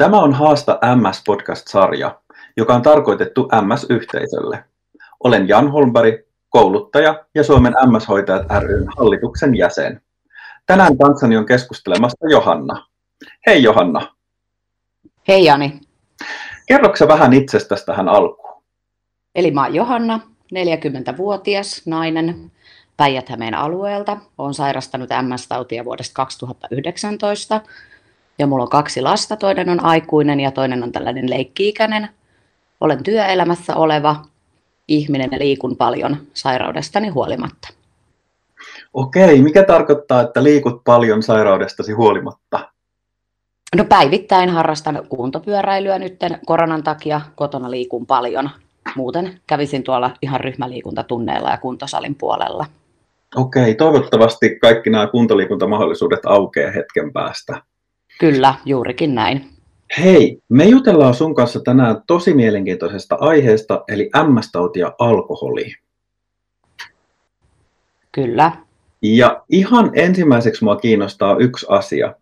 Tämä on Haasta MS-podcast-sarja, joka on tarkoitettu MS-yhteisölle. Olen Jan Holmberg, kouluttaja ja Suomen MS-hoitajat ryn hallituksen jäsen. Tänään kanssani on keskustelemassa Johanna. Hei Johanna. Hei Jani. Kerroksä vähän itsestäsi tähän alkuun? Eli mä oon Johanna, 40-vuotias nainen päijät alueelta. Olen sairastanut MS-tautia vuodesta 2019 ja mulla on kaksi lasta, toinen on aikuinen ja toinen on tällainen leikki-ikäinen. Olen työelämässä oleva ihminen ja liikun paljon sairaudestani huolimatta. Okei, mikä tarkoittaa, että liikut paljon sairaudestasi huolimatta? No päivittäin harrastan kuntopyöräilyä nyt koronan takia, kotona liikun paljon. Muuten kävisin tuolla ihan ryhmäliikuntatunneilla ja kuntosalin puolella. Okei, toivottavasti kaikki nämä kuntoliikuntamahdollisuudet aukeaa hetken päästä. Kyllä, juurikin näin. Hei, me jutellaan sun kanssa tänään tosi mielenkiintoisesta aiheesta, eli MS-tauti ja alkoholi. Kyllä. Ja ihan ensimmäiseksi mua kiinnostaa yksi asia.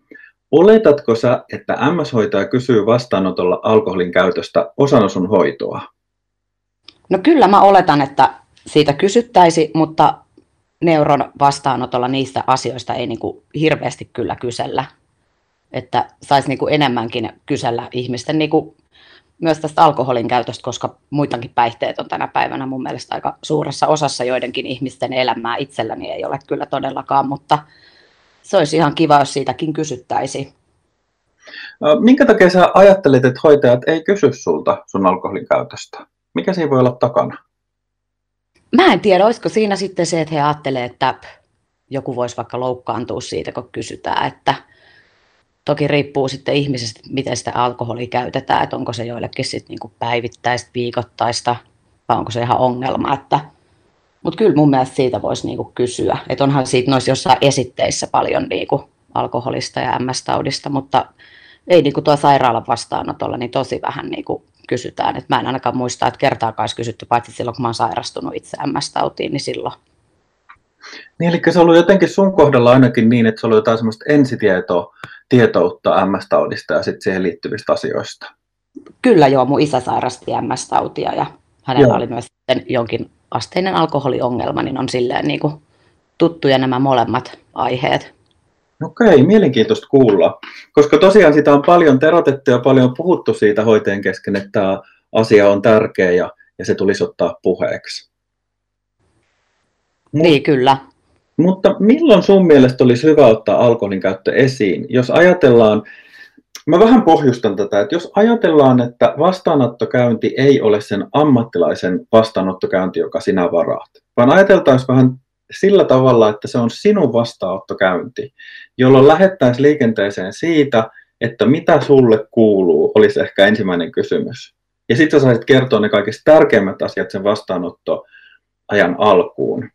Oletatko sä, että MS-hoitaja kysyy vastaanotolla alkoholin käytöstä osana sun hoitoa? No kyllä mä oletan, että siitä kysyttäisi, mutta neuron vastaanotolla niistä asioista ei niin kuin hirveästi kyllä kysellä että saisi niin kuin enemmänkin kysellä ihmisten niin kuin myös tästä alkoholin käytöstä, koska muitakin päihteet on tänä päivänä mun mielestä aika suuressa osassa joidenkin ihmisten elämää itselläni ei ole kyllä todellakaan, mutta se olisi ihan kiva, jos siitäkin kysyttäisiin. Minkä takia sä ajattelet, että hoitajat ei kysy sulta sun alkoholin käytöstä? Mikä siinä voi olla takana? Mä en tiedä, olisiko siinä sitten se, että he ajattelevat, että joku voisi vaikka loukkaantua siitä, kun kysytään, että Toki riippuu sitten ihmisestä, miten sitä alkoholia käytetään, että onko se joillekin sitten niin päivittäistä, viikoittaista, vai onko se ihan ongelma. Että, mutta kyllä mun mielestä siitä voisi niin kuin kysyä. Että onhan siitä noissa jossain esitteissä paljon niin kuin alkoholista ja MS-taudista, mutta ei niin kuin tuo sairaalan vastaanotolla niin tosi vähän niin kuin kysytään. Et mä en ainakaan muista, että kertaakaan olisi kysytty, paitsi silloin kun mä oon sairastunut itse MS-tautiin, niin silloin. Niin, eli se on ollut jotenkin sun kohdalla ainakin niin, että se oli jotain semmoista ensitietoa, tietoutta MS-taudista ja sitten siihen liittyvistä asioista. Kyllä joo, mun isä sairasti MS-tautia ja hänellä joo. oli myös sitten jonkin asteinen alkoholiongelma, niin on silleen niin kuin tuttuja nämä molemmat aiheet. Okei, mielenkiintoista kuulla, koska tosiaan sitä on paljon terotettu ja paljon puhuttu siitä hoiteen kesken, että tämä asia on tärkeä ja, ja se tulisi ottaa puheeksi. Niin, kyllä. Mutta milloin sun mielestä olisi hyvä ottaa alkoholin käyttö esiin? Jos ajatellaan, mä vähän pohjustan tätä, että jos ajatellaan, että vastaanottokäynti ei ole sen ammattilaisen vastaanottokäynti, joka sinä varaat, vaan ajateltaisiin vähän sillä tavalla, että se on sinun vastaanottokäynti, jolloin lähettäisiin liikenteeseen siitä, että mitä sulle kuuluu, olisi ehkä ensimmäinen kysymys. Ja sitten sä saisit kertoa ne kaikista tärkeimmät asiat sen vastaanottoajan alkuun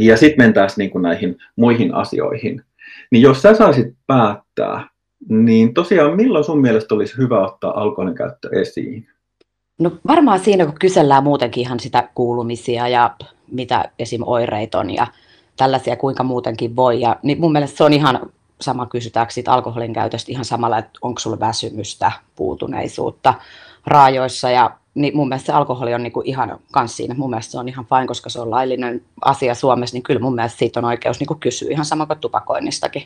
ja sitten mentäisiin niin kuin näihin muihin asioihin. Niin jos sä saisit päättää, niin tosiaan milloin sun mielestä olisi hyvä ottaa alkoholin käyttö esiin? No varmaan siinä, kun kysellään muutenkin ihan sitä kuulumisia ja mitä esim. oireet on ja tällaisia, kuinka muutenkin voi. Ja, niin mun mielestä se on ihan sama kysytäänkö siitä alkoholin käytöstä ihan samalla, että onko sulla väsymystä, puutuneisuutta raajoissa ja niin mun mielestä se alkoholi on niinku ihan kans siinä. Mun mielestä se on ihan fine, koska se on laillinen asia Suomessa, niin kyllä mun mielestä siitä on oikeus niinku kysyä ihan sama kuin tupakoinnistakin.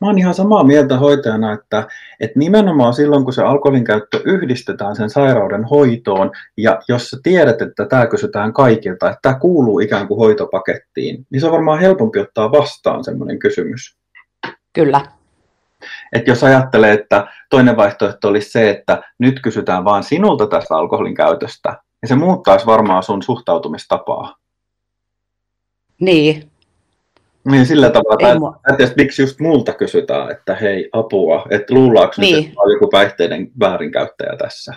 Mä oon ihan samaa mieltä hoitajana, että, että nimenomaan silloin, kun se alkoholin käyttö yhdistetään sen sairauden hoitoon, ja jos sä tiedät, että tämä kysytään kaikilta, että tämä kuuluu ikään kuin hoitopakettiin, niin se on varmaan helpompi ottaa vastaan semmoinen kysymys. Kyllä, että jos ajattelee, että toinen vaihtoehto olisi se, että nyt kysytään vain sinulta tästä alkoholin käytöstä, niin se muuttaisi varmaan sun suhtautumistapaa. Niin. Niin sillä tavalla, että, mua... että miksi just multa kysytään, että hei apua, että luullaanko niin. nyt, että on joku päihteiden väärinkäyttäjä tässä?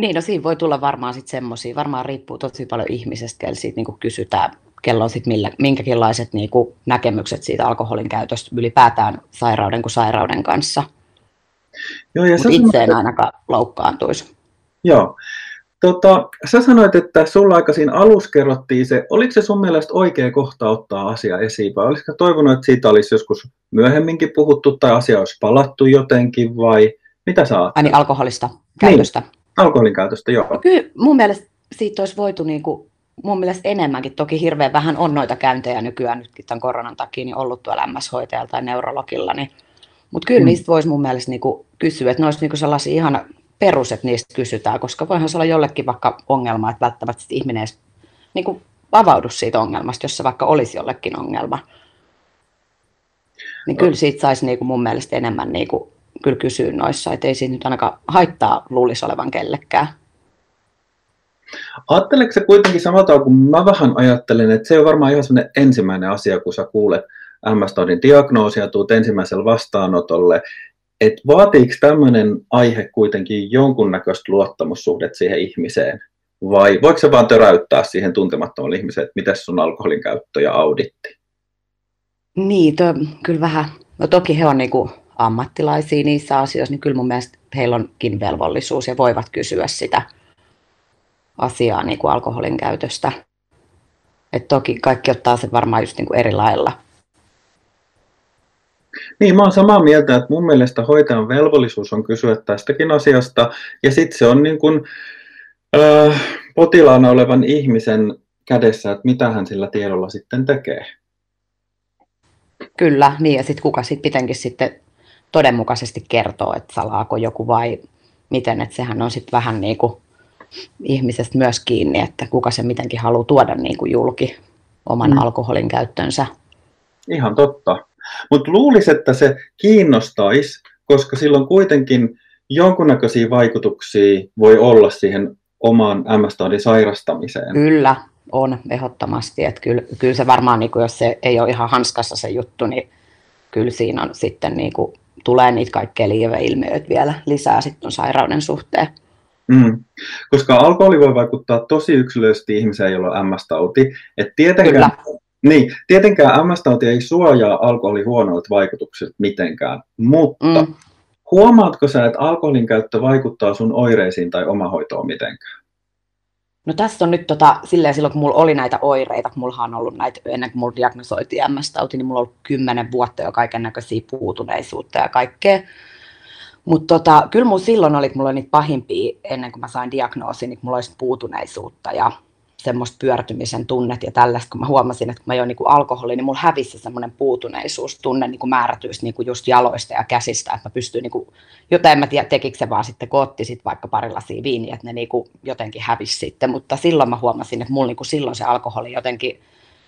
Niin, no siinä voi tulla varmaan sitten semmoisia, varmaan riippuu tosi paljon ihmisestä, kelle siitä niin kysytään kello on sitten minkäkinlaiset niin kuin näkemykset siitä alkoholin käytöstä ylipäätään sairauden kuin sairauden kanssa. Joo, ja Mut itse en ainakaan loukkaantuisi. Joo. Tota, sä sanoit, että sulla aika siinä alussa kerrottiin se, oliko se sun mielestä oikea kohta ottaa asia esiin, vai olisiko toivonut, että siitä olisi joskus myöhemminkin puhuttu tai asia olisi palattu jotenkin, vai Mitä sä? Ai niin, alkoholista käytöstä. Niin, alkoholin käytöstä, joo. No kyllä mun mielestä siitä olisi voitu niin kuin, mun mielestä enemmänkin. Toki hirveän vähän on noita käyntejä nykyään nytkin tämän koronan takia niin ollut tuolla MS-hoitajalla tai neurologilla. Niin, mutta kyllä mm. niistä voisi mun mielestä niin kuin kysyä, että ne olisi niin kuin sellaisia ihan perus, että niistä kysytään, koska voihan se olla jollekin vaikka ongelma, että välttämättä ihminen edes niin kuin avaudu siitä ongelmasta, jos se vaikka olisi jollekin ongelma. Niin kyllä siitä saisi niin kuin mun mielestä enemmän niin kuin, kyllä kysyä noissa, että ei siitä nyt ainakaan haittaa luulisi olevan kellekään. Ajatteleeko se kuitenkin samalla kuin mä vähän ajattelen, että se on varmaan ihan sellainen ensimmäinen asia, kun sä kuulet MS-taudin diagnoosia, tuut ensimmäiselle vastaanotolle, että vaatiiko tämmöinen aihe kuitenkin jonkunnäköistä luottamussuhdet siihen ihmiseen? Vai voiko se vaan töräyttää siihen tuntemattomalle ihmiseen, että miten sun alkoholin käyttö ja auditti? Niin, to, kyllä vähän. No toki he on niinku ammattilaisia niissä asioissa, niin kyllä mun mielestä heillä onkin velvollisuus ja voivat kysyä sitä asiaa niin kuin alkoholin käytöstä. Et toki kaikki ottaa sen varmaan just niin kuin eri lailla. Niin, mä oon samaa mieltä, että mun mielestä hoitajan velvollisuus on kysyä tästäkin asiasta. Ja sitten se on niin kuin, äh, potilaana olevan ihmisen kädessä, että mitä hän sillä tiedolla sitten tekee. Kyllä, niin ja sitten kuka sitten pitenkin sitten todenmukaisesti kertoo, että salaako joku vai miten, että sehän on sitten vähän niin kuin ihmisestä myös kiinni, että kuka se mitenkin haluaa tuoda niin kuin julki oman mm. alkoholin käyttönsä. Ihan totta. Mutta luulisi, että se kiinnostaisi, koska silloin kuitenkin jonkunnäköisiä vaikutuksia voi olla siihen omaan MS-taudin sairastamiseen. Kyllä, on ehdottomasti. Että kyllä, kyllä se varmaan, niin kuin jos se ei ole ihan hanskassa se juttu, niin kyllä siinä on sitten niin kuin, tulee niitä kaikkea lieveilmiöitä vielä lisää sitten sairauden suhteen. Mm. Koska alkoholi voi vaikuttaa tosi yksilöllisesti ihmiseen, jolla on MS-tauti. Et tietenkään, niin, tietenkään MS-tauti ei suojaa alkoholin huonoilta vaikutuksilta mitenkään, mutta mm. huomaatko sä, että alkoholin käyttö vaikuttaa sun oireisiin tai omahoitoon mitenkään? No tässä on nyt tota, silleen silloin, kun mulla oli näitä oireita, kun mulla on ollut näitä, ennen kuin mulla diagnosoitiin MS-tauti, niin mulla on ollut kymmenen vuotta jo kaiken näköisiä puutuneisuutta ja kaikkea. Mutta tota, kyllä mulla silloin oli, kun mulla oli niitä pahimpia, ennen kuin mä sain diagnoosin, niin mulla olisi puutuneisuutta ja semmoista pyörtymisen tunnet ja tällaista, kun mä huomasin, että kun mä join niin alkoholi, niin mulla hävisi semmoinen puutuneisuustunne niin kuin määrätyistä niin kuin just jaloista ja käsistä, että mä pystyin, niin kuin, joten en mä tiedä, tekikö se vaan sitten, kun otti sit vaikka pari lasia viiniä, että ne niin kuin jotenkin hävisi sitten, mutta silloin mä huomasin, että mulla niin kuin silloin se alkoholi jotenkin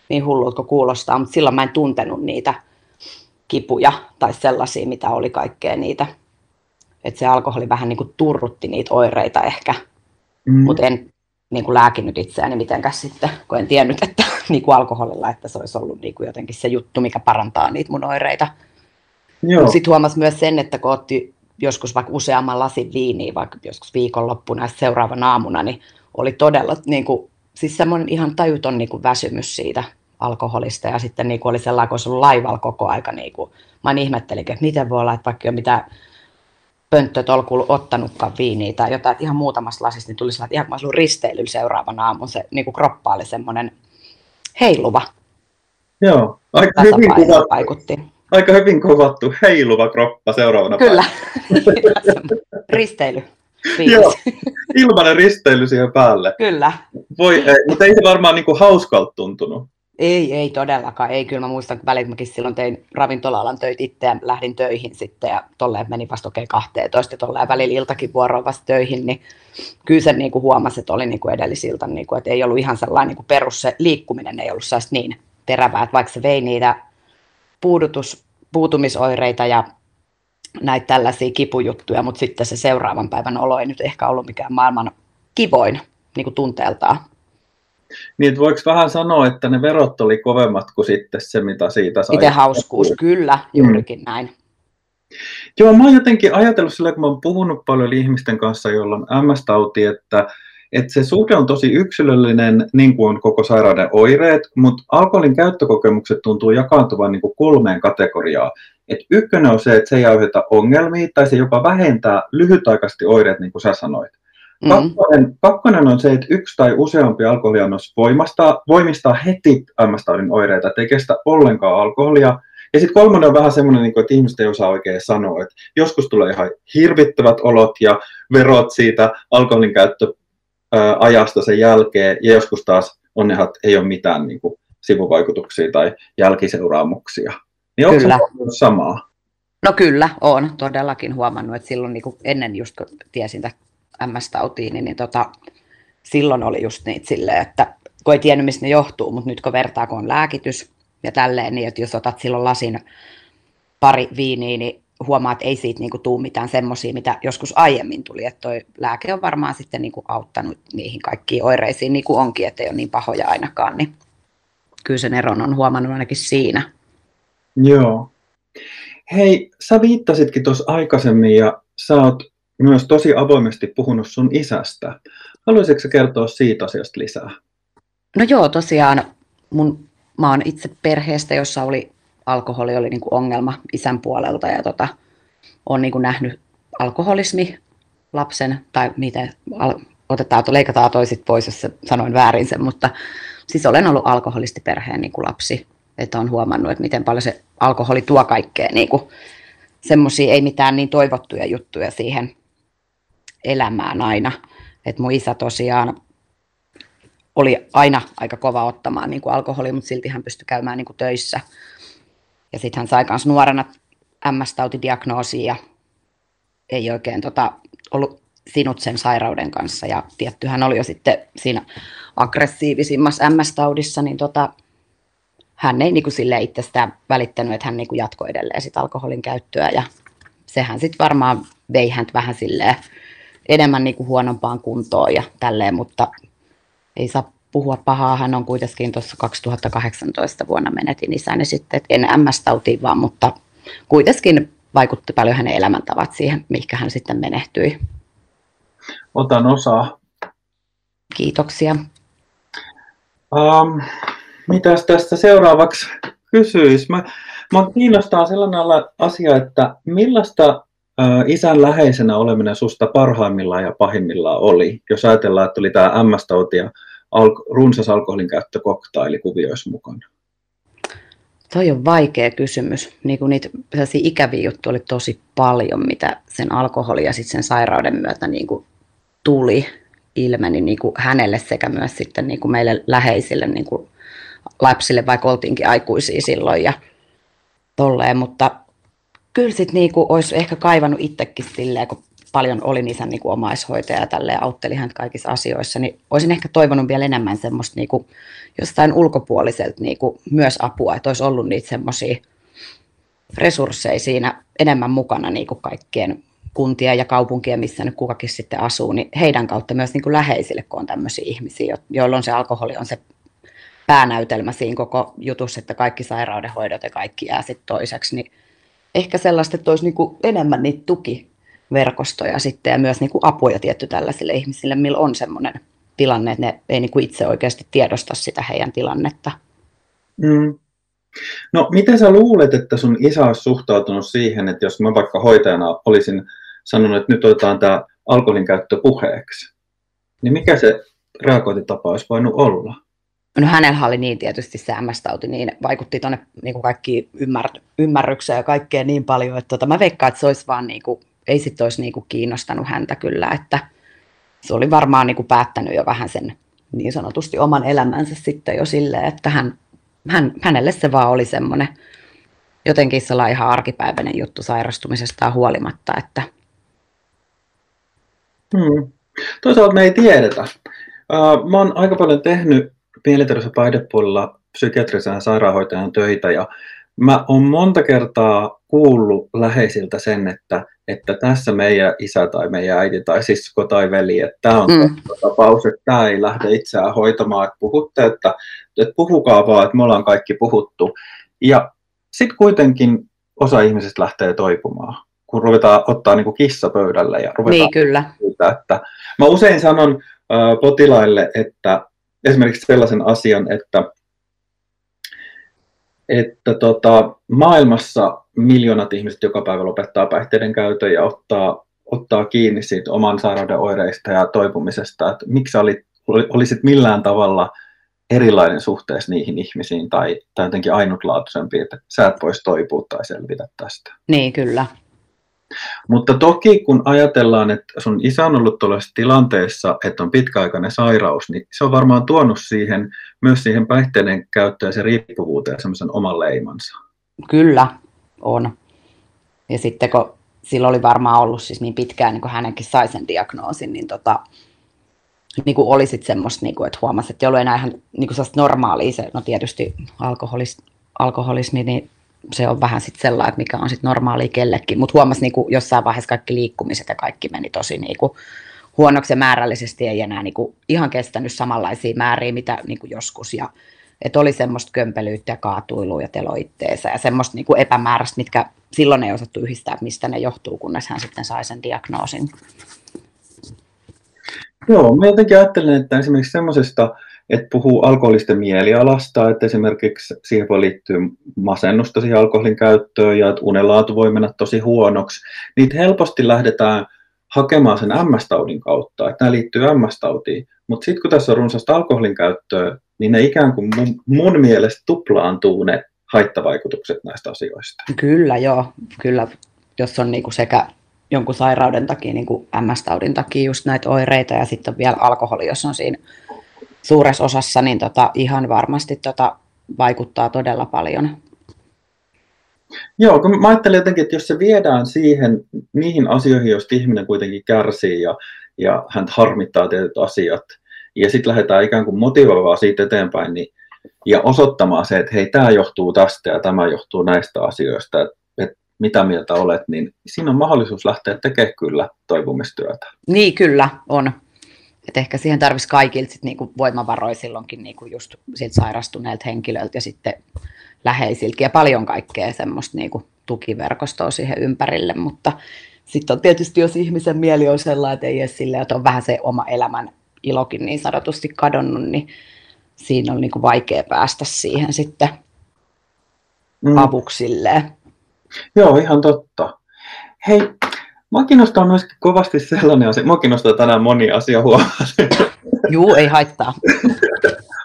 niin hullulta kuulostaa, mutta silloin mä en tuntenut niitä kipuja tai sellaisia, mitä oli kaikkea niitä. Että se alkoholi vähän niin kuin turrutti niitä oireita ehkä, mm. mutta en niin kuin lääkinyt itseäni mitenkään sitten, kun en tiennyt, että niin kuin alkoholilla, että se olisi ollut niin kuin jotenkin se juttu, mikä parantaa niitä mun oireita. Sitten huomasi myös sen, että kun otti joskus vaikka useamman lasin viiniä, vaikka joskus viikonloppuna ja seuraavana aamuna, niin oli todella niin kuin, siis semmoinen ihan tajuton niin kuin väsymys siitä alkoholista ja sitten niin kuin oli sellainen, kun olisi ollut laivalla koko aika. Niin kuin, mä ihmettelin, että miten voi olla, että vaikka jo mitä pönttötolkulla ottanutkaan viiniä tai jotain, että ihan muutamasta lasista, niin tuli sellainen, ihan kun mä risteilyllä seuraavana aamun, se niin kuin kroppa oli semmoinen heiluva. Joo, aika hyvin kuvattu. Vaikutti. Aika hyvin kuvattu heiluva kroppa seuraavana Kyllä, risteily. Joo, ilmanen risteily siihen päälle. Kyllä. Voi, ei, mutta ei se varmaan niin kuin hauskalta tuntunut. Ei, ei todellakaan. Ei, kyllä mä muistan, että välillä mäkin silloin tein ravintola-alan töitä itse ja lähdin töihin sitten ja tolleen meni vasta okay, 12 ja tolleen välillä iltakin vuoroon vasta töihin, niin kyllä sen niin kuin huomasi, että oli niin kuin edellisiltä, niin kuin, että ei ollut ihan sellainen niin kuin perus, se liikkuminen ei ollut niin terävää, että vaikka se vei niitä puudutus, puutumisoireita ja näitä tällaisia kipujuttuja, mutta sitten se seuraavan päivän olo ei nyt ehkä ollut mikään maailman kivoin niin kuin tunteeltaan. Niin, voiko vähän sanoa, että ne verot oli kovemmat kuin sitten se, mitä siitä sai? Itse hauskuus, kyllä, juurikin mm. näin. Joo, mä oon jotenkin ajatellut sillä, kun mä oon puhunut paljon ihmisten kanssa, joilla on MS-tauti, että, että se suhde on tosi yksilöllinen, niin kuin on koko sairauden oireet, mutta alkoholin käyttökokemukset tuntuu jakaantuvan niin kuin kolmeen kategoriaan. Et ykkönen on se, että se ei aiheuta ongelmia tai se jopa vähentää lyhytaikaisesti oireet, niin kuin sä sanoit. Mm. Kakkonen, kakkonen on se, että yksi tai useampi alkoholiannos voimistaa, voimistaa heti MS-taudin oireita, ettei kestä ollenkaan alkoholia. Ja sitten kolmonen on vähän semmoinen, niin että ihmiset ei osaa oikein sanoa, että joskus tulee ihan hirvittävät olot ja verot siitä alkoholin käyttö ajasta sen jälkeen, ja joskus taas on ne, että ei ole mitään niin kuin, sivuvaikutuksia tai jälkiseuraamuksia. Niin onko kyllä. se samaa? No kyllä, on todellakin huomannut, että silloin niin kuin ennen just kun tiesin MS-tautiin, niin, niin tota, silloin oli just niitä silleen, että kun ei tiennyt, mistä ne johtuu, mutta nyt kun vertaa, kun on lääkitys ja tälleen, niin että jos otat silloin lasin pari viiniä, niin huomaat, että ei siitä niinku tuu mitään semmoisia, mitä joskus aiemmin tuli, että toi lääke on varmaan sitten niinku auttanut niihin kaikkiin oireisiin, niin kuin onkin, että ei ole niin pahoja ainakaan, niin kyllä sen eron on huomannut ainakin siinä. Joo. Hei, sä viittasitkin tuossa aikaisemmin ja sä oot myös tosi avoimesti puhunut sun isästä. Haluaisitko kertoa siitä asiasta lisää? No joo, tosiaan mun, mä oon itse perheestä, jossa oli alkoholi oli niin kuin ongelma isän puolelta ja tota, on niin kuin nähnyt alkoholismi lapsen, tai miten al, otetaan, leikataan toisit pois, jos sanoin väärin sen, mutta siis olen ollut alkoholistiperheen niin kuin lapsi, että on huomannut, että miten paljon se alkoholi tuo kaikkea niin kuin, semmoisia ei mitään niin toivottuja juttuja siihen elämään aina. että mun isä tosiaan oli aina aika kova ottamaan niin kuin alkoholia, mutta silti hän pystyi käymään niin kuin töissä. Ja sitten hän sai myös nuorena MS-tautidiagnoosia ja ei oikein tota, ollut sinut sen sairauden kanssa. Ja tietty hän oli jo sitten siinä aggressiivisimmassa MS-taudissa, niin tota, hän ei niin kuin sille itsestään välittänyt, että hän niin kuin jatkoi edelleen sit alkoholin käyttöä. Ja sehän sitten varmaan vei hän vähän silleen enemmän niin kuin huonompaan kuntoon ja tälleen, mutta ei saa puhua pahaa. Hän on kuitenkin tuossa 2018 vuonna menetin isäni sitten, että en MS-tautiin vaan, mutta kuitenkin vaikutti paljon hänen elämäntavat siihen, mikä hän sitten menehtyi. Otan osaa. Kiitoksia. Um, mitäs tästä seuraavaksi kysyisi? Mä, mä kiinnostaa sellainen asia, että millaista isän läheisenä oleminen susta parhaimmillaan ja pahimmillaan oli, jos ajatellaan, että oli tämä MS-tauti ja al- runsas alkoholin käyttö koktailikuvioissa mukana? Toi on vaikea kysymys. Niin kuin niitä ikäviä juttuja oli tosi paljon, mitä sen alkoholin ja sitten sen sairauden myötä niin kuin tuli, ilmeni niin kuin hänelle sekä myös sitten niin kuin meille läheisille niin kuin lapsille, vaikka oltiinkin aikuisia silloin ja tolleen, mutta kyllä sitten niin kuin olisi ehkä kaivannut itsekin silleen, kun paljon olin isän niin kuin omaishoitaja ja tälleen autteli kaikissa asioissa, niin olisin ehkä toivonut vielä enemmän semmoista niin kuin jostain ulkopuoliselta niin kuin myös apua, että olisi ollut niitä semmoisia resursseja siinä enemmän mukana niin kuin kaikkien kuntien ja kaupunkien, missä nyt kukakin sitten asuu, niin heidän kautta myös niin kuin läheisille, kun on tämmöisiä ihmisiä, joilla se alkoholi on se päänäytelmä siinä koko jutussa, että kaikki sairaudenhoidot ja kaikki jää sitten toiseksi, niin ehkä sellaista, että olisi niin kuin enemmän niitä tukiverkostoja sitten ja myös niin kuin apuja tietty tällaisille ihmisille, millä on semmoinen tilanne, että ne ei niin kuin itse oikeasti tiedosta sitä heidän tilannetta. Mm. No miten sä luulet, että sun isä olisi suhtautunut siihen, että jos mä vaikka hoitajana olisin sanonut, että nyt otetaan tämä alkoholin käyttö puheeksi, niin mikä se reagointitapa olisi voinut olla? No hänellä oli niin tietysti se MS-tauti, niin vaikutti tuonne niin kaikki ymmär- ymmärrykseen ja kaikkeen niin paljon, että tota, mä veikkaan, että se olisi vaan niin kuin, ei sitten olisi niin kuin kiinnostanut häntä kyllä, että se oli varmaan niin kuin päättänyt jo vähän sen niin sanotusti oman elämänsä sitten jo silleen, että hän, hän, hänelle se vaan oli semmoinen jotenkin sellainen ihan arkipäiväinen juttu sairastumisesta huolimatta, että hmm. Toisaalta me ei tiedetä. Mä oon aika paljon tehnyt mielenterveys- ja päihdepuolella psykiatrisen sairaanhoitajan töitä ja mä oon monta kertaa kuullut läheisiltä sen, että, että tässä meidän isä tai meidän äiti tai sisko tai veli, että tämä on mm. tapaus, että tämä ei lähde itseään hoitamaan, että puhutte, että, että puhukaa vaan, että me ollaan kaikki puhuttu. Ja sitten kuitenkin osa ihmisistä lähtee toipumaan, kun ruvetaan ottaa niin kuin kissa pöydälle ja ruvetaan niin, kyllä. Siitä, että mä usein sanon äh, potilaille, että esimerkiksi sellaisen asian, että, että tota, maailmassa miljoonat ihmiset joka päivä lopettaa päihteiden käytön ja ottaa, ottaa kiinni siitä oman sairauden oireista ja toipumisesta, että miksi olit, olisit millään tavalla erilainen suhteessa niihin ihmisiin tai, tai jotenkin ainutlaatuisempi, että sä et voisi toipua tai selvitä tästä. Niin, kyllä. Mutta toki kun ajatellaan, että sun isä on ollut tuollaisessa tilanteessa, että on pitkäaikainen sairaus, niin se on varmaan tuonut siihen, myös siihen päihteiden käyttöön ja se riippuvuuteen semmoisen oman leimansa. Kyllä, on. Ja sitten kun sillä oli varmaan ollut siis niin pitkään, niin kuin hänenkin sai sen diagnoosin, niin, tota, niin kuin oli sitten semmoista, niin kuin, että huomasi, että ei ollut enää ihan niin kuin normaalia se, no tietysti alkoholis, alkoholismi, niin se on vähän sitten sellainen, että mikä on sitten normaali kellekin, mutta huomasi niin jossain vaiheessa kaikki liikkumiset ja kaikki meni tosi niin kuin huonoksi ja määrällisesti. Ei enää niin kuin ihan kestänyt samanlaisia määriä, mitä niin kuin joskus. Ja että oli semmoista kömpelyyttä ja kaatuilua ja telo itteensä ja semmoista niin epämääräistä, mitkä silloin ei osattu yhdistää, mistä ne johtuu, kunnes hän sitten sai sen diagnoosin. Joo, mä jotenkin ajattelen, että esimerkiksi semmoisesta, että puhuu alkoholisten mielialasta, että esimerkiksi siihen voi liittyä masennusta siihen alkoholin käyttöön ja että unelaatu voi mennä tosi huonoksi. Niitä helposti lähdetään hakemaan sen MS-taudin kautta, että nämä liittyy MS-tautiin. Mutta sitten kun tässä on runsasta alkoholin käyttöä, niin ne ikään kuin mun, mun mielestä tuplaantuu ne haittavaikutukset näistä asioista. Kyllä, joo. Kyllä, jos on niinku sekä jonkun sairauden takia, niin kuin MS-taudin takia just näitä oireita ja sitten vielä alkoholi, jos on siinä suuressa osassa, niin tota, ihan varmasti tota, vaikuttaa todella paljon. Joo, kun mä ajattelen jotenkin, että jos se viedään siihen, niihin asioihin, joista ihminen kuitenkin kärsii ja, ja hän harmittaa tietyt asiat, ja sitten lähdetään ikään kuin motivoivaa siitä eteenpäin, niin, ja osoittamaan se, että hei, tämä johtuu tästä ja tämä johtuu näistä asioista, että, että mitä mieltä olet, niin siinä on mahdollisuus lähteä tekemään kyllä toipumistyötä. Niin, kyllä on. Et ehkä siihen tarvitsisi kaikilta sit niinku voimavaroja silloinkin niinku just siltä sairastuneelta henkilöltä ja sitten läheisiltä ja paljon kaikkea semmoista niinku tukiverkostoa siihen ympärille, mutta sitten on tietysti, jos ihmisen mieli on sellainen, että ei edes sille, että on vähän se oma elämän ilokin niin sanotusti kadonnut, niin siinä on niinku vaikea päästä siihen sitten mm. avuksilleen. Joo, ihan totta. Hei, Mua kiinnostaa myös kovasti sellainen asia. Mua kiinnostaa tänään moni asia huomasin. Juu, ei haittaa.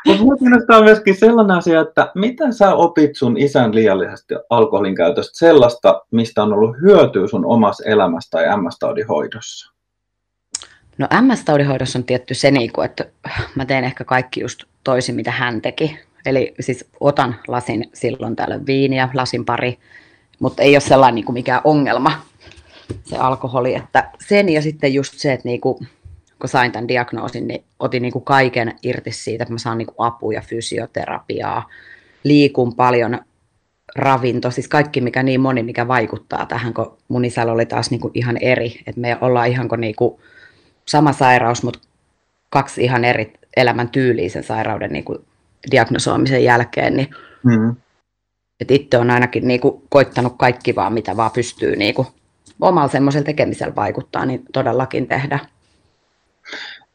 Mutta mua kiinnostaa myöskin sellainen asia, että mitä sä opit sun isän liiallisesta alkoholin käytöstä sellaista, mistä on ollut hyötyä sun omassa elämässä tai MS-taudin hoidossa? No MS-taudin hoidossa on tietty se, niinku, että mä teen ehkä kaikki just toisin, mitä hän teki. Eli siis otan lasin silloin täällä viiniä, lasin pari, mutta ei ole sellainen niin kuin mikään ongelma se alkoholi. Että sen ja sitten just se, että niinku, kun sain tämän diagnoosin, niin otin niinku kaiken irti siitä, että mä saan niinku apua, fysioterapiaa, liikun paljon, ravinto, siis kaikki mikä niin moni, mikä vaikuttaa tähän, kun mun isällä oli taas niinku ihan eri, että me ollaan ihan kuin niinku sama sairaus, mutta kaksi ihan eri elämän tyyliä sen sairauden niinku diagnosoimisen jälkeen, niin mm. Et itse on ainakin niinku koittanut kaikki vaan, mitä vaan pystyy niinku omalla semmoisella tekemisellä vaikuttaa, niin todellakin tehdä.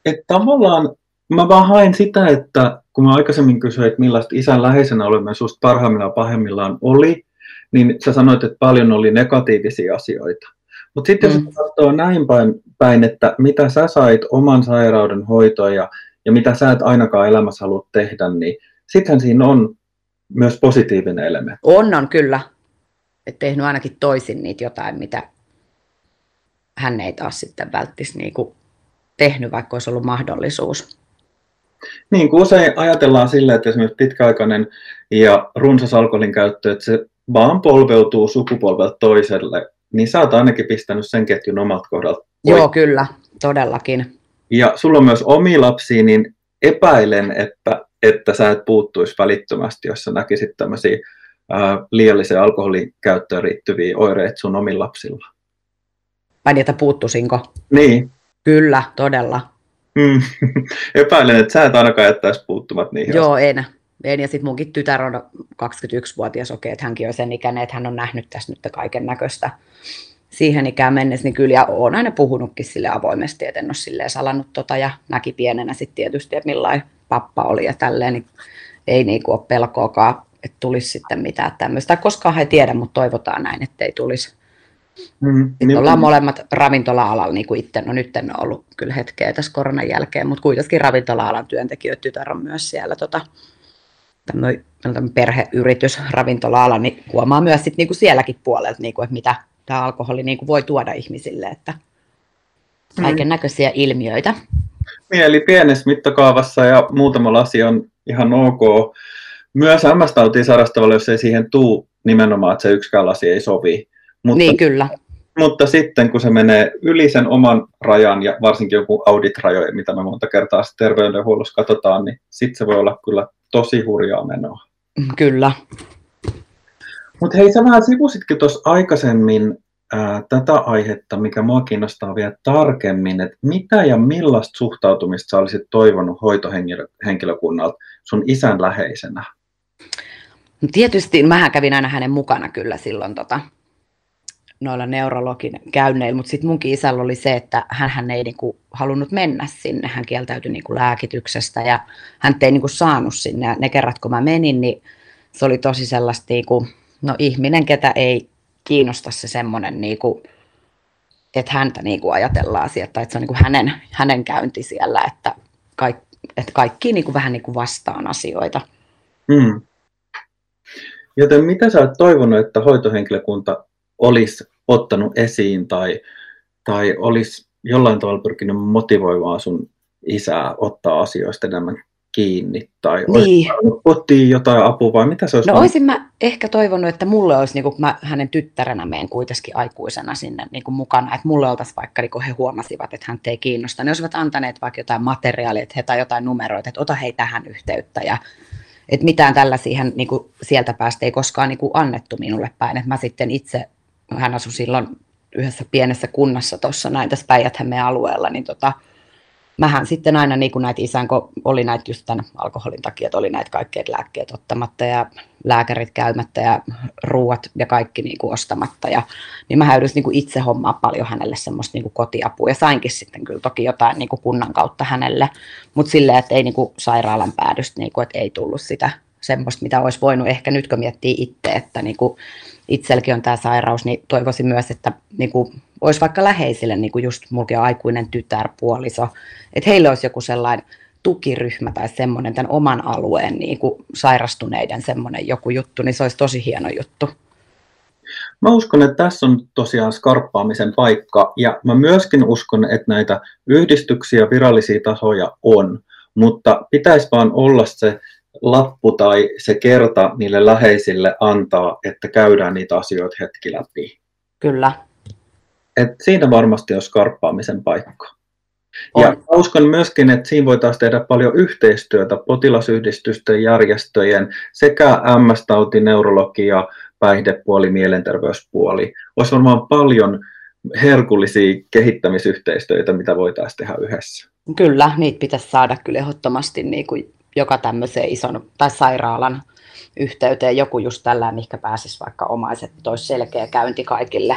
Että tavallaan mä vaan haen sitä, että kun mä aikaisemmin kysyin, että millaista isän läheisenä olemme susta parhaimmillaan pahimmillaan oli, niin sä sanoit, että paljon oli negatiivisia asioita. Mutta sitten mm. jos katsoo näin päin, päin, että mitä sä sait oman sairauden hoitoon ja, ja mitä sä et ainakaan elämässä halua tehdä, niin sittenhän siinä on myös positiivinen elementti. On, on kyllä. Et tehnyt ainakin toisin niitä jotain, mitä hän ei taas sitten välttisi niin kuin tehnyt, vaikka olisi ollut mahdollisuus. Niin kuin usein ajatellaan sillä, että esimerkiksi pitkäaikainen ja runsas alkoholin käyttö, että se vaan polveutuu sukupolvelta toiselle, niin sä oot ainakin pistänyt sen ketjun omalta kohdalta. Joo, kyllä, todellakin. Ja sulla on myös omi lapsi, niin epäilen, että, että sä et puuttuisi välittömästi, jos sä näkisit tämmöisiä ää, liialliseen alkoholin käyttöön riittyviä oireita sun omilla lapsilla. Vai niin, että puuttuisinko? Niin. Kyllä, todella. Mm. Epäilen, että sä et ainakaan jättäisi puuttumat niihin. Joo, en. en. Ja sitten munkin tytär on 21-vuotias, okei, että hänkin on sen ikäinen, että hän on nähnyt tässä nyt kaiken näköistä siihen ikään mennessä, niin kyllä, ja olen aina puhunutkin sille avoimesti, että en ole silleen salannut tota, ja näki pienenä sitten tietysti, että millainen pappa oli ja tälleen, niin ei niinku ole pelkoakaan, että tulisi sitten mitään tämmöistä. Koskaan he tiedä, mutta toivotaan näin, että ei tulisi Mm, niin ollaan molemmat ravintola-alalla niin kuin itse, no nyt en ole ollut kyllä hetkeä tässä koronan jälkeen, mutta kuitenkin ravintola-alan työntekijöitä, tytär on myös siellä tota, tämmöinen perheyritys ravintola-ala, niin huomaa myös sit, niin kuin sielläkin puolelta, niin kuin, että mitä tämä alkoholi niin kuin voi tuoda ihmisille, että mm. kaiken näköisiä mm. ilmiöitä. Mieli pienessä mittakaavassa ja muutama lasi on ihan ok. Myös MS-tautiin sairastavalle, jos ei siihen tuu nimenomaan, että se yksikään lasi ei sovi. Mutta, niin, kyllä. Mutta sitten kun se menee yli sen oman rajan ja varsinkin joku audit-rajoja, mitä me monta kertaa terveydenhuollossa katsotaan, niin sitten se voi olla kyllä tosi hurjaa menoa. Kyllä. Mutta hei, sä vähän sivusitkin tuossa aikaisemmin ää, tätä aihetta, mikä mua kiinnostaa vielä tarkemmin, että mitä ja millaista suhtautumista sä olisit toivonut hoitohenkilökunnalta sun isän läheisenä? No tietysti mähän kävin aina hänen mukana kyllä silloin tota, noilla neurologin käynneillä, mutta sitten munkin isällä oli se, että hän ei niinku halunnut mennä sinne. Hän kieltäytyi niinku lääkityksestä ja hän ei niinku saanut sinne. Ja ne kerrat, kun mä menin, niin se oli tosi sellaista, niinku, no ihminen, ketä ei kiinnosta se semmoinen, niinku, että häntä niinku ajatellaan sieltä, että se on niinku hänen, hänen käynti siellä, että, kaik, että kaikki niinku vähän niinku vastaan asioita. Mm. Joten mitä sä oot toivonut, että hoitohenkilökunta olisi ottanut esiin tai, tai olisi jollain tavalla pyrkinyt motivoimaan sun isää ottaa asioista enemmän kiinni? Tai niin. kotiin jotain apua vai mitä se olisi? No olisin mä ehkä toivonut, että mulle olisi, niin kuin mä hänen tyttärenä meen kuitenkin aikuisena sinne niin kuin mukana, että mulle oltaisiin vaikka, niin kun he huomasivat, että hän ei kiinnosta, ne olisivat antaneet vaikka jotain materiaalia että he, tai jotain numeroita, että ota hei tähän yhteyttä. Ja että mitään tällaisia niin sieltä päästä ei koskaan niin annettu minulle päin, että mä sitten itse hän asui silloin yhdessä pienessä kunnassa tuossa näin tässä päijät alueella, niin tota, mähän sitten aina niin kuin näitä isän, kun oli näitä just tämän alkoholin takia, että oli näitä kaikkeet lääkkeet ottamatta ja lääkärit käymättä ja ruuat ja kaikki niin kuin ostamatta. Ja, niin mä yritin niin kuin itse hommaa paljon hänelle semmoista niin kuin kotiapua ja sainkin sitten kyllä toki jotain niin kuin kunnan kautta hänelle, mutta silleen, että ei niin kuin sairaalan päädystä, niin kuin, että ei tullut sitä semmoista, mitä olisi voinut ehkä nyt kun miettii itse, että niin kuin itselläkin on tämä sairaus, niin toivoisin myös, että niin kuin, olisi vaikka läheisille, niin kuin just mulkin on aikuinen tytär, puoliso, että heillä olisi joku sellainen tukiryhmä tai semmoinen tämän oman alueen niin kuin sairastuneiden semmoinen joku juttu, niin se olisi tosi hieno juttu. Mä uskon, että tässä on tosiaan skarppaamisen paikka ja mä myöskin uskon, että näitä yhdistyksiä, virallisia tahoja on, mutta pitäisi vaan olla se lappu tai se kerta niille läheisille antaa, että käydään niitä asioita hetki läpi. Kyllä. Et siinä varmasti on skarppaamisen paikka. On. Ja uskon myöskin, että siinä voitaisiin tehdä paljon yhteistyötä potilasyhdistysten, järjestöjen sekä MS-tauti, neurologia, päihdepuoli, mielenterveyspuoli. Olisi varmaan paljon herkullisia kehittämisyhteistyötä, mitä voitaisiin tehdä yhdessä. Kyllä, niitä pitäisi saada kyllä ehdottomasti niin kuin joka tämmöiseen ison tai sairaalan yhteyteen joku just tällä, mikä pääsisi vaikka omaiset, toisi selkeä käynti kaikille.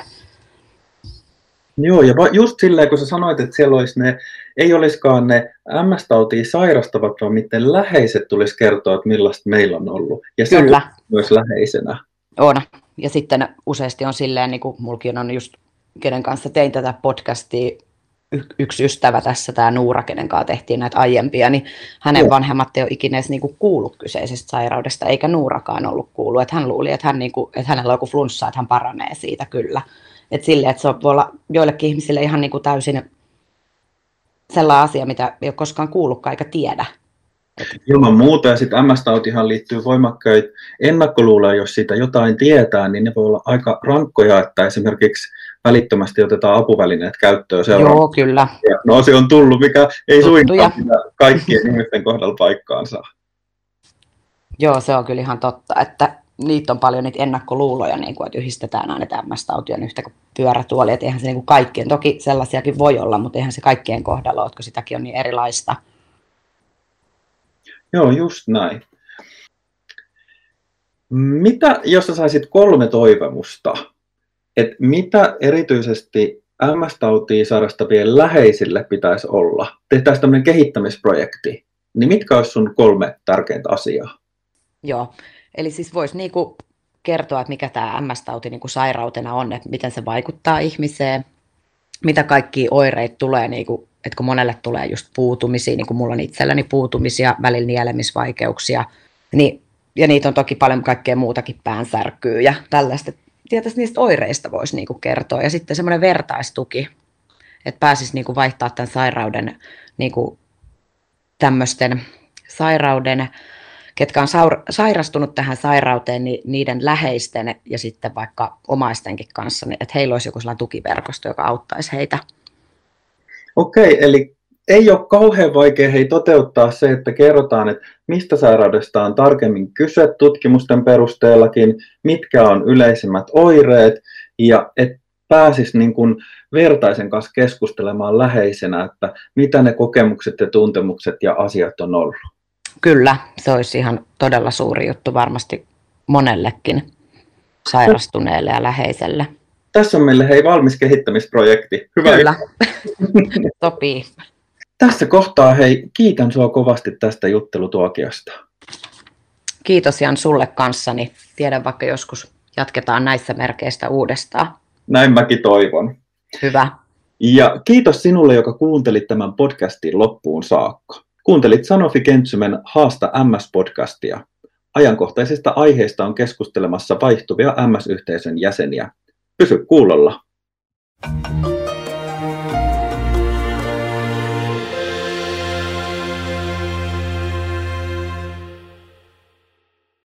Joo, ja just silleen, kun sä sanoit, että siellä olisi ne, ei olisikaan ne MS-tautia sairastavat, vaan miten läheiset tulisi kertoa, että millaista meillä on ollut. Ja se Kyllä. myös läheisenä. On. Ja sitten useasti on silleen, niin kuin mulkin on just, kenen kanssa tein tätä podcastia, yksi ystävä tässä, tämä Nuura, kenen kanssa tehtiin näitä aiempia, niin hänen Joo. vanhemmat ei ole ikinä edes niinku kuullut kyseisestä sairaudesta, eikä Nuurakaan ollut kuullut. Että hän luuli, että, hän niinku, että hänellä on joku flunssa, että hän paranee siitä kyllä. Että silleen, että se voi olla joillekin ihmisille ihan niinku täysin sellainen asia, mitä ei ole koskaan kuullutkaan eikä tiedä. Ilman muuta, ja sitten MS-tautihan liittyy voimakkaita ennakkoluuloja, jos siitä jotain tietää, niin ne voi olla aika rankkoja, että esimerkiksi välittömästi otetaan apuvälineet käyttöön seuraavaksi. Joo, kyllä. Ja no se on tullut, mikä ei suinkaan kaikkien ihmisten kohdalla paikkaansa. Joo, se on kyllä ihan totta, että niitä on paljon niitä ennakkoluuloja, niin kuin, että yhdistetään aina tämmöistä tautia yhtä kuin pyörätuoli, että eihän se niin kuin kaikkien, toki sellaisiakin voi olla, mutta eihän se kaikkien kohdalla ole, koska sitäkin on niin erilaista. Joo, just näin. Mitä, jos sä saisit kolme toivomusta että mitä erityisesti MS-tautia sairastavien läheisille pitäisi olla? Tehtäisiin tämmöinen kehittämisprojekti. Niin mitkä olisi sun kolme tärkeintä asiaa? Joo, eli siis voisi niinku kertoa, että mikä tämä MS-tauti niin kuin sairautena on, että miten se vaikuttaa ihmiseen, mitä kaikki oireita tulee, niin kuin, että kun monelle tulee just puutumisia, niin kuin mulla on itselläni puutumisia, välillä nielemisvaikeuksia, niin, ja niitä on toki paljon kaikkea muutakin päänsärkyä ja tällaista. Tietysti niistä oireista voisi niin kuin kertoa. Ja sitten semmoinen vertaistuki, että pääsisi niin kuin vaihtaa tämän sairauden niin kuin tämmöisten sairauden ketkä on sairastunut tähän sairauteen, niin niiden läheisten ja sitten vaikka omaistenkin kanssa, niin että heillä olisi joku sellainen tukiverkosto, joka auttaisi heitä. Okei, eli ei ole kauhean vaikea hei toteuttaa se, että kerrotaan, että mistä sairaudesta on tarkemmin kyse tutkimusten perusteellakin, mitkä on yleisimmät oireet ja että pääsis niin kuin vertaisen kanssa keskustelemaan läheisenä, että mitä ne kokemukset ja tuntemukset ja asiat on ollut. Kyllä, se olisi ihan todella suuri juttu varmasti monellekin sairastuneelle ja läheiselle. Tässä on meille hei valmis kehittämisprojekti. Hyvä. Kyllä, sopii. Tässä kohtaa hei, kiitän sinua kovasti tästä juttelutuokiosta. Kiitos Jan sulle kanssani. Tiedän vaikka joskus jatketaan näissä merkeistä uudestaan. Näin mäkin toivon. Hyvä. Ja kiitos sinulle, joka kuuntelit tämän podcastin loppuun saakka. Kuuntelit Sanofi Kentsymen Haasta MS-podcastia. Ajankohtaisista aiheista on keskustelemassa vaihtuvia MS-yhteisön jäseniä. Pysy kuulolla. thank you